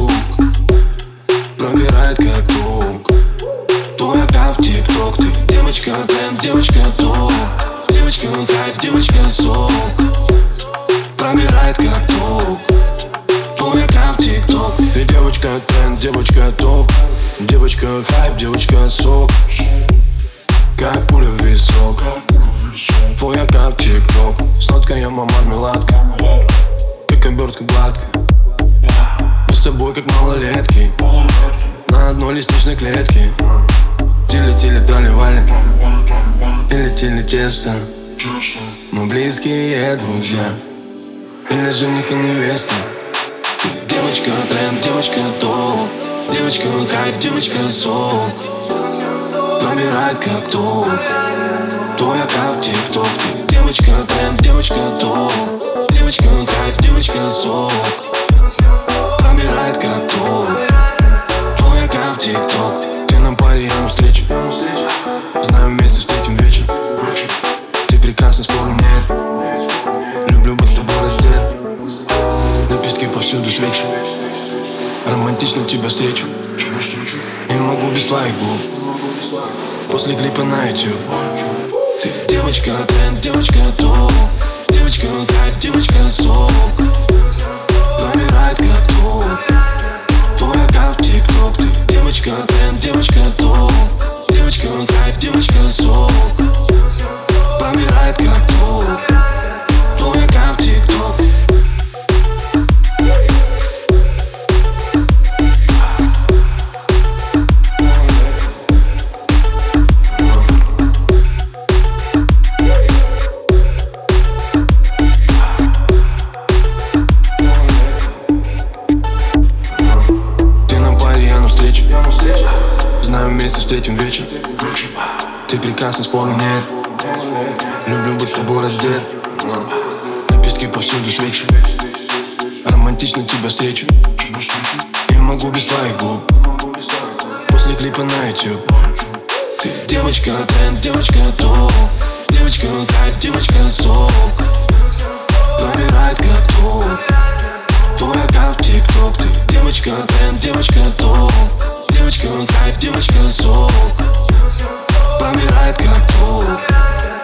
звук Пробирает как пук Твой аккаунт тик-ток Ты девочка тренд, девочка топ. Девочка хайп, девочка сок. Пробирает как ток Твой аккаунт тик-ток Ты девочка тренд, девочка топ. Девочка хайп, девочка сок. Как пуля в висок. Твой аккаунт тик-ток Сладкая мама мармеладка Как обертка гладкая. Мы с тобой как малолетки. На одной лестничной клетке. Тили-тили трали-вали. Или-тили тесто. Мы близкие друзья. Или жених и невеста. Девочка тренд, девочка топ. Девочка хайп, девочка сок. Пробирает как Твой аккаунт в тикток. Девочка тренд, девочка топ. Девочка хайп, девочка сок Прекрасна, спору нет Люблю быть с тобой раздет Лепестки повсюду свечи Романтично тебя встречу. Не могу без твоих губ. После клипа на YouTube Ты девочка тренд, девочка топ Девочка хайп, девочка сок. Пробирает как ток Твой аккаунт тикток. Ты девочка тренд, девочка топ Девочка хайп, девочка сок Пробирает как ток Твой аккаунт в тикток. Знаю, вместе встретим вечер. Ты прекрасна, спору нет Люблю быть с тобой раздет. Лепестки повсюду свечи. Романтично тебя встречу. Не могу без твоих губ. После клипа на YouTube Ты девочка тренд, девочка топ. Девочка хайп, девочка сок. Пробирает как ток Твой аккаунт тикток. Ты девочка тренд, девочка топ Девочка хайп, девочка сок. Пробирает как ток